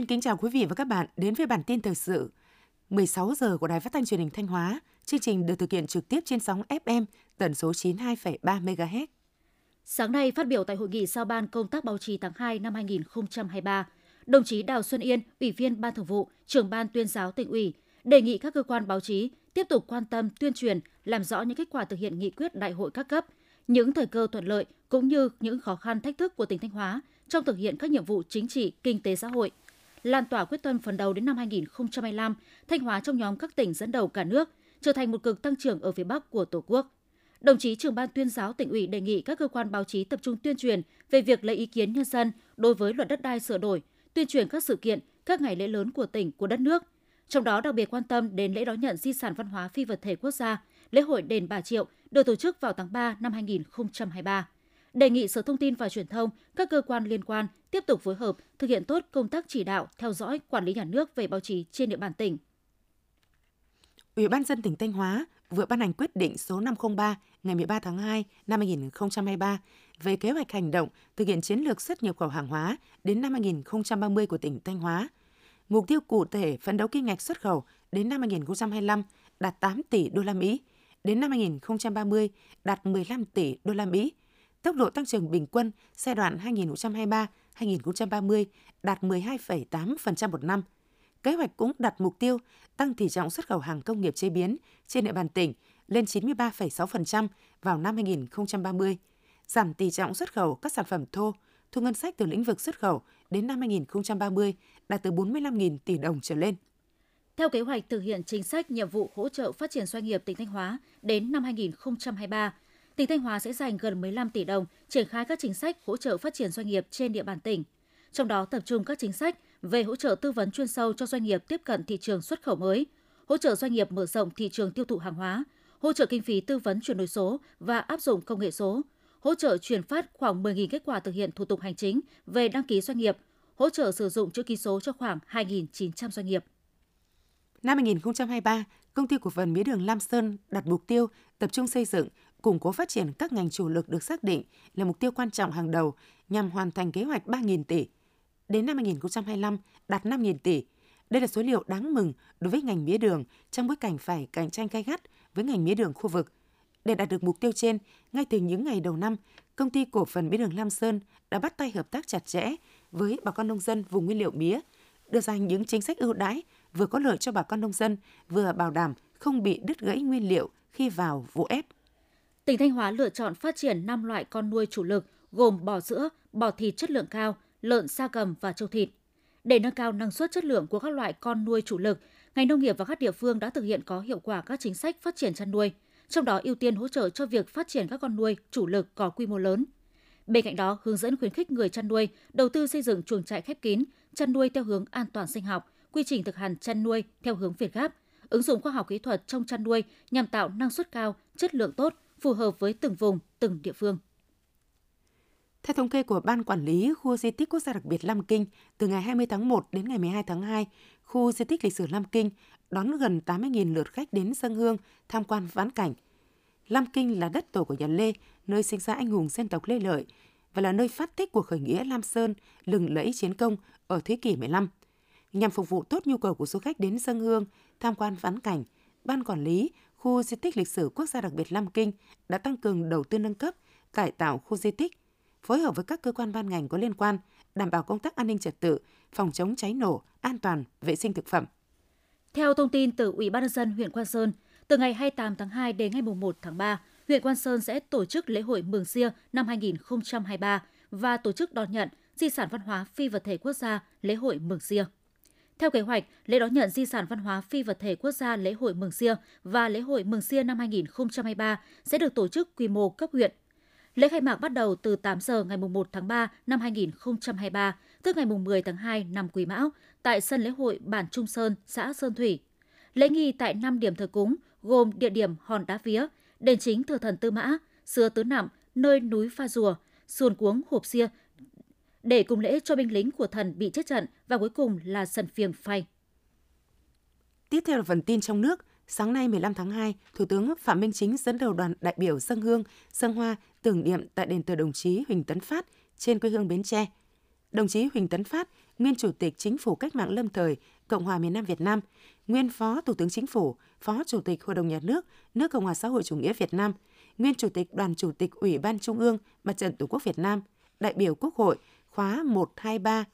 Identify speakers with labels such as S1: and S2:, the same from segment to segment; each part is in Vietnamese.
S1: Xin kính chào quý vị và các bạn đến với bản tin thời sự 16 giờ của Đài Phát thanh Truyền hình Thanh Hóa. Chương trình được thực hiện trực tiếp trên sóng FM tần số 92,3 MHz.
S2: Sáng nay phát biểu tại hội nghị giao ban công tác báo chí tháng 2 năm 2023, đồng chí Đào Xuân Yên, Ủy viên Ban Thường vụ, Trưởng ban Tuyên giáo tỉnh ủy, đề nghị các cơ quan báo chí tiếp tục quan tâm tuyên truyền, làm rõ những kết quả thực hiện nghị quyết đại hội các cấp, những thời cơ thuận lợi cũng như những khó khăn thách thức của tỉnh Thanh Hóa trong thực hiện các nhiệm vụ chính trị, kinh tế xã hội, lan tỏa quyết tâm phấn đấu đến năm 2025, Thanh Hóa trong nhóm các tỉnh dẫn đầu cả nước, trở thành một cực tăng trưởng ở phía Bắc của Tổ quốc. Đồng chí trưởng ban tuyên giáo tỉnh ủy đề nghị các cơ quan báo chí tập trung tuyên truyền về việc lấy ý kiến nhân dân đối với luật đất đai sửa đổi, tuyên truyền các sự kiện, các ngày lễ lớn của tỉnh, của đất nước. Trong đó đặc biệt quan tâm đến lễ đón nhận di sản văn hóa phi vật thể quốc gia, lễ hội đền Bà Triệu được tổ chức vào tháng 3 năm 2023 đề nghị Sở Thông tin và Truyền thông, các cơ quan liên quan tiếp tục phối hợp thực hiện tốt công tác chỉ đạo, theo dõi, quản lý nhà nước về báo chí trên địa bàn tỉnh.
S1: Ủy ban dân tỉnh Thanh Hóa vừa ban hành quyết định số 503 ngày 13 tháng 2 năm 2023 về kế hoạch hành động thực hiện chiến lược xuất nhập khẩu hàng hóa đến năm 2030 của tỉnh Thanh Hóa. Mục tiêu cụ thể phấn đấu kim ngạch xuất khẩu đến năm 2025 đạt 8 tỷ đô la Mỹ, đến năm 2030 đạt 15 tỷ đô la Mỹ, tốc độ tăng trưởng bình quân giai đoạn 2023-2030 đạt 12,8% một năm. Kế hoạch cũng đặt mục tiêu tăng tỷ trọng xuất khẩu hàng công nghiệp chế biến trên địa bàn tỉnh lên 93,6% vào năm 2030, giảm tỷ trọng xuất khẩu các sản phẩm thô, thu ngân sách từ lĩnh vực xuất khẩu đến năm 2030 đạt từ 45.000 tỷ đồng trở lên.
S2: Theo kế hoạch thực hiện chính sách nhiệm vụ hỗ trợ phát triển doanh nghiệp tỉnh Thanh Hóa đến năm 2023, tỉnh Thanh Hóa sẽ dành gần 15 tỷ đồng triển khai các chính sách hỗ trợ phát triển doanh nghiệp trên địa bàn tỉnh. Trong đó tập trung các chính sách về hỗ trợ tư vấn chuyên sâu cho doanh nghiệp tiếp cận thị trường xuất khẩu mới, hỗ trợ doanh nghiệp mở rộng thị trường tiêu thụ hàng hóa, hỗ trợ kinh phí tư vấn chuyển đổi số và áp dụng công nghệ số, hỗ trợ chuyển phát khoảng 10.000 kết quả thực hiện thủ tục hành chính về đăng ký doanh nghiệp, hỗ trợ sử dụng chữ ký số cho khoảng 2.900 doanh nghiệp.
S1: Năm 2023, công ty cổ phần mía đường Lam Sơn đặt mục tiêu tập trung xây dựng, củng cố phát triển các ngành chủ lực được xác định là mục tiêu quan trọng hàng đầu nhằm hoàn thành kế hoạch 3.000 tỷ. Đến năm 2025 đạt 5.000 tỷ. Đây là số liệu đáng mừng đối với ngành mía đường trong bối cảnh phải cạnh tranh gay gắt với ngành mía đường khu vực. Để đạt được mục tiêu trên, ngay từ những ngày đầu năm, công ty cổ phần mía đường Lam Sơn đã bắt tay hợp tác chặt chẽ với bà con nông dân vùng nguyên liệu mía, đưa ra những chính sách ưu đãi vừa có lợi cho bà con nông dân, vừa bảo đảm không bị đứt gãy nguyên liệu khi vào vụ ép.
S2: Tỉnh Thanh Hóa lựa chọn phát triển 5 loại con nuôi chủ lực gồm bò sữa, bò thịt chất lượng cao, lợn sa cầm và châu thịt. Để nâng cao năng suất chất lượng của các loại con nuôi chủ lực, ngành nông nghiệp và các địa phương đã thực hiện có hiệu quả các chính sách phát triển chăn nuôi, trong đó ưu tiên hỗ trợ cho việc phát triển các con nuôi chủ lực có quy mô lớn. Bên cạnh đó, hướng dẫn khuyến khích người chăn nuôi đầu tư xây dựng chuồng trại khép kín, chăn nuôi theo hướng an toàn sinh học, quy trình thực hành chăn nuôi theo hướng Việt Gáp, ứng dụng khoa học kỹ thuật trong chăn nuôi nhằm tạo năng suất cao, chất lượng tốt, phù hợp với từng vùng, từng địa phương.
S1: Theo thống kê của Ban Quản lý Khu Di tích Quốc gia đặc biệt Lam Kinh, từ ngày 20 tháng 1 đến ngày 12 tháng 2, khu di tích lịch sử Lam Kinh đón gần 80.000 lượt khách đến dân hương, tham quan vãn cảnh. Lam Kinh là đất tổ của nhà Lê, nơi sinh ra anh hùng dân tộc Lê Lợi và là nơi phát tích của khởi nghĩa Lam Sơn, lừng lẫy chiến công ở thế kỷ 15. Nhằm phục vụ tốt nhu cầu của du khách đến dân hương, tham quan vãn cảnh, Ban Quản lý khu di tích lịch sử quốc gia đặc biệt Lam Kinh đã tăng cường đầu tư nâng cấp, cải tạo khu di tích, phối hợp với các cơ quan ban ngành có liên quan, đảm bảo công tác an ninh trật tự, phòng chống cháy nổ, an toàn, vệ sinh thực phẩm.
S2: Theo thông tin từ Ủy ban nhân dân huyện Quan Sơn, từ ngày 28 tháng 2 đến ngày 1 tháng 3, huyện Quan Sơn sẽ tổ chức lễ hội Mường Sia năm 2023 và tổ chức đón nhận di sản văn hóa phi vật thể quốc gia lễ hội Mường Sia. Theo kế hoạch, lễ đón nhận di sản văn hóa phi vật thể quốc gia lễ hội Mường Sia và lễ hội Mường Sia năm 2023 sẽ được tổ chức quy mô cấp huyện. Lễ khai mạc bắt đầu từ 8 giờ ngày 1 tháng 3 năm 2023, tức ngày 10 tháng 2 năm Quý Mão, tại sân lễ hội Bản Trung Sơn, xã Sơn Thủy. Lễ nghi tại 5 điểm thờ cúng gồm địa điểm Hòn Đá Vía, đền chính thờ thần Tư Mã, Sứa Tứ Nạm, nơi núi Pha Rùa, Xuồng Cuống Hộp Sia, để cùng lễ cho binh lính của thần bị chết trận và cuối cùng là sần phiềng phay.
S1: Tiếp theo là phần tin trong nước. Sáng nay 15 tháng 2, Thủ tướng Phạm Minh Chính dẫn đầu đoàn đại biểu dân hương, dân hoa tưởng niệm tại đền thờ đồng chí Huỳnh Tấn Phát trên quê hương Bến Tre. Đồng chí Huỳnh Tấn Phát nguyên Chủ tịch Chính phủ Cách mạng lâm thời Cộng hòa miền Nam Việt Nam, nguyên Phó Thủ tướng Chính phủ, Phó Chủ tịch Hội đồng Nhà nước nước Cộng hòa xã hội chủ nghĩa Việt Nam, nguyên Chủ tịch Đoàn Chủ tịch Ủy ban Trung ương Mặt trận Tổ quốc Việt Nam, đại biểu Quốc hội khóa 123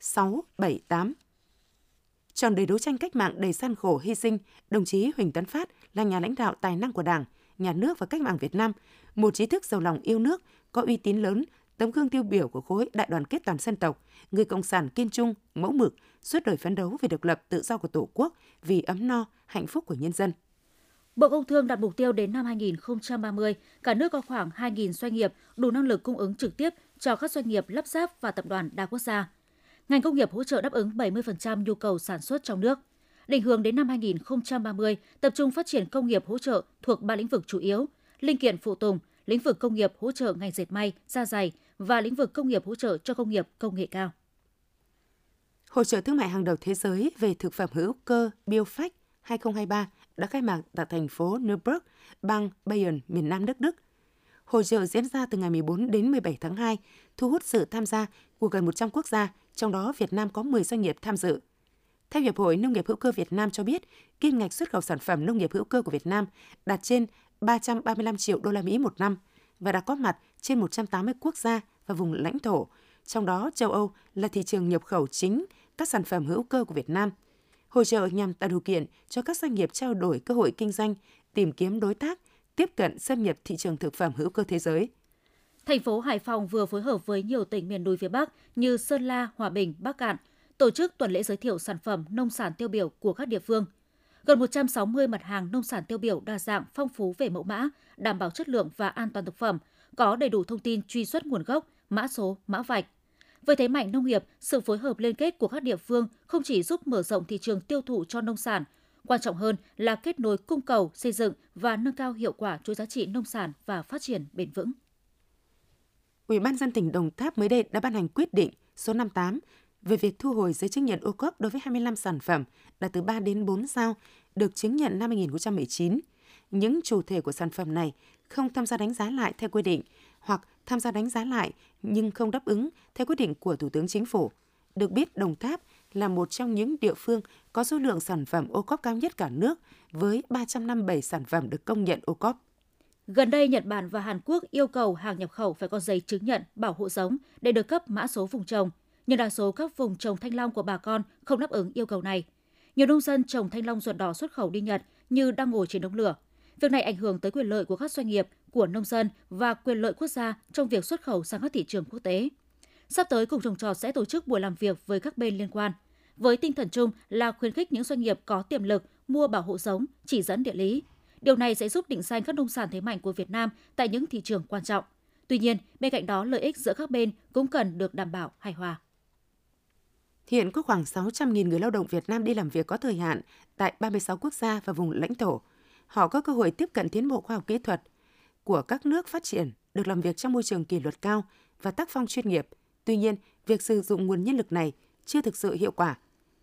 S1: 678. Tròn đời đấu tranh cách mạng đầy gian khổ hy sinh, đồng chí Huỳnh Tấn Phát là nhà lãnh đạo tài năng của Đảng, Nhà nước và cách mạng Việt Nam, một trí thức giàu lòng yêu nước, có uy tín lớn, tấm gương tiêu biểu của khối đại đoàn kết toàn dân tộc, người cộng sản kiên trung, mẫu mực, suốt đời phấn đấu vì độc lập tự do của Tổ quốc, vì ấm no, hạnh phúc của nhân dân.
S2: Bộ Công Thương đặt mục tiêu đến năm 2030, cả nước có khoảng 2.000 doanh nghiệp đủ năng lực cung ứng trực tiếp cho các doanh nghiệp lắp ráp và tập đoàn đa quốc gia. Ngành công nghiệp hỗ trợ đáp ứng 70% nhu cầu sản xuất trong nước. Định hướng đến năm 2030, tập trung phát triển công nghiệp hỗ trợ thuộc ba lĩnh vực chủ yếu: linh kiện phụ tùng, lĩnh vực công nghiệp hỗ trợ ngành dệt may, da dày và lĩnh vực công nghiệp hỗ trợ cho công nghiệp công nghệ cao.
S1: Hội trợ thương mại hàng đầu thế giới về thực phẩm hữu cơ Biofach 2023 đã khai mạc tại thành phố Nürburgring, bang Bayern, miền Nam nước Đức. Hội trợ diễn ra từ ngày 14 đến 17 tháng 2, thu hút sự tham gia của gần 100 quốc gia, trong đó Việt Nam có 10 doanh nghiệp tham dự. Theo Hiệp hội Nông nghiệp hữu cơ Việt Nam cho biết, kim ngạch xuất khẩu sản phẩm nông nghiệp hữu cơ của Việt Nam đạt trên 335 triệu đô la Mỹ một năm và đã có mặt trên 180 quốc gia và vùng lãnh thổ, trong đó châu Âu là thị trường nhập khẩu chính các sản phẩm hữu cơ của Việt Nam. Hội trợ nhằm tạo điều kiện cho các doanh nghiệp trao đổi cơ hội kinh doanh, tìm kiếm đối tác, tiếp cận xâm nhập thị trường thực phẩm hữu cơ thế giới.
S2: Thành phố Hải Phòng vừa phối hợp với nhiều tỉnh miền núi phía Bắc như Sơn La, Hòa Bình, Bắc Cạn tổ chức tuần lễ giới thiệu sản phẩm nông sản tiêu biểu của các địa phương. Gần 160 mặt hàng nông sản tiêu biểu đa dạng, phong phú về mẫu mã, đảm bảo chất lượng và an toàn thực phẩm, có đầy đủ thông tin truy xuất nguồn gốc, mã số, mã vạch. Với thế mạnh nông nghiệp, sự phối hợp liên kết của các địa phương không chỉ giúp mở rộng thị trường tiêu thụ cho nông sản, quan trọng hơn là kết nối cung cầu, xây dựng và nâng cao hiệu quả chuỗi giá trị nông sản và phát triển bền vững.
S1: Ủy ban dân tỉnh Đồng Tháp mới đây đã ban hành quyết định số 58 về việc thu hồi giấy chứng nhận ô cốp đối với 25 sản phẩm đạt từ 3 đến 4 sao được chứng nhận năm 2019. Những chủ thể của sản phẩm này không tham gia đánh giá lại theo quy định hoặc tham gia đánh giá lại nhưng không đáp ứng theo quyết định của Thủ tướng Chính phủ. Được biết, Đồng Tháp là một trong những địa phương có số lượng sản phẩm ô cốp cao nhất cả nước với 357 sản phẩm được công nhận ô cốp.
S2: Gần đây, Nhật Bản và Hàn Quốc yêu cầu hàng nhập khẩu phải có giấy chứng nhận bảo hộ giống để được cấp mã số vùng trồng, nhưng đa số các vùng trồng thanh long của bà con không đáp ứng yêu cầu này. Nhiều nông dân trồng thanh long ruột đỏ xuất khẩu đi Nhật như đang ngồi trên đống lửa. Việc này ảnh hưởng tới quyền lợi của các doanh nghiệp, của nông dân và quyền lợi quốc gia trong việc xuất khẩu sang các thị trường quốc tế. Sắp tới, Cục Trồng trọt sẽ tổ chức buổi làm việc với các bên liên quan, với tinh thần chung là khuyến khích những doanh nghiệp có tiềm lực mua bảo hộ giống, chỉ dẫn địa lý. Điều này sẽ giúp định danh các nông sản thế mạnh của Việt Nam tại những thị trường quan trọng. Tuy nhiên, bên cạnh đó lợi ích giữa các bên cũng cần được đảm bảo hài hòa.
S1: Hiện có khoảng 600.000 người lao động Việt Nam đi làm việc có thời hạn tại 36 quốc gia và vùng lãnh thổ. Họ có cơ hội tiếp cận tiến bộ khoa học kỹ thuật của các nước phát triển, được làm việc trong môi trường kỷ luật cao và tác phong chuyên nghiệp. Tuy nhiên, việc sử dụng nguồn nhân lực này chưa thực sự hiệu quả.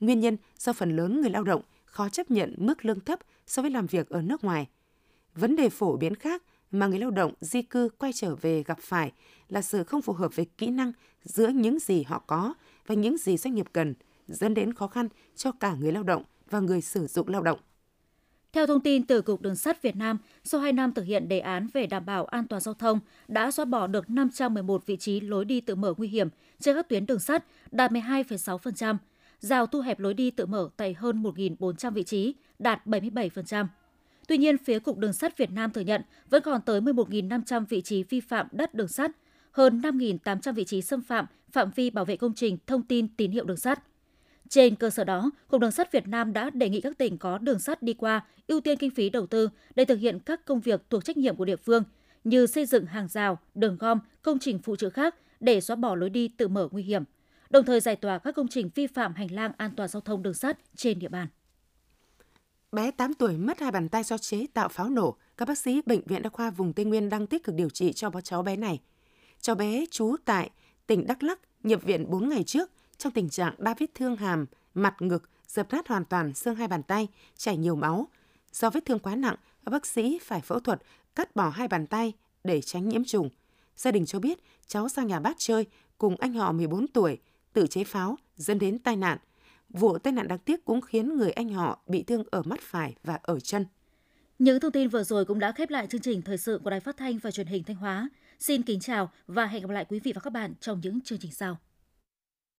S1: Nguyên nhân do phần lớn người lao động khó chấp nhận mức lương thấp so với làm việc ở nước ngoài. Vấn đề phổ biến khác mà người lao động di cư quay trở về gặp phải là sự không phù hợp về kỹ năng giữa những gì họ có và những gì doanh nghiệp cần, dẫn đến khó khăn cho cả người lao động và người sử dụng lao động.
S2: Theo thông tin từ Cục Đường sắt Việt Nam, sau 2 năm thực hiện đề án về đảm bảo an toàn giao thông, đã xóa bỏ được 511 vị trí lối đi tự mở nguy hiểm trên các tuyến đường sắt, đạt 12,6%, rào thu hẹp lối đi tự mở tại hơn 1.400 vị trí, đạt 77%. Tuy nhiên, phía Cục Đường sắt Việt Nam thừa nhận vẫn còn tới 11.500 vị trí vi phạm đất đường sắt, hơn 5.800 vị trí xâm phạm phạm vi bảo vệ công trình thông tin tín hiệu đường sắt. Trên cơ sở đó, Cục Đường sắt Việt Nam đã đề nghị các tỉnh có đường sắt đi qua ưu tiên kinh phí đầu tư để thực hiện các công việc thuộc trách nhiệm của địa phương như xây dựng hàng rào, đường gom, công trình phụ trợ khác để xóa bỏ lối đi tự mở nguy hiểm, đồng thời giải tỏa các công trình vi phạm hành lang an toàn giao thông đường sắt trên địa bàn.
S1: Bé 8 tuổi mất hai bàn tay do chế tạo pháo nổ. Các bác sĩ Bệnh viện Đa khoa vùng Tây Nguyên đang tích cực điều trị cho cháu bé này. Cháu bé trú tại tỉnh Đắk Lắk nhập viện 4 ngày trước trong tình trạng đa vết thương hàm, mặt ngực, dập nát hoàn toàn xương hai bàn tay, chảy nhiều máu. Do vết thương quá nặng, bác sĩ phải phẫu thuật cắt bỏ hai bàn tay để tránh nhiễm trùng. Gia đình cho biết cháu sang nhà bác chơi cùng anh họ 14 tuổi, tự chế pháo dẫn đến tai nạn. Vụ tai nạn đáng tiếc cũng khiến người anh họ bị thương ở mắt phải và ở chân.
S2: Những thông tin vừa rồi cũng đã khép lại chương trình thời sự của Đài Phát thanh và Truyền hình Thanh Hóa. Xin kính chào và hẹn gặp lại quý vị và các bạn trong những chương trình sau.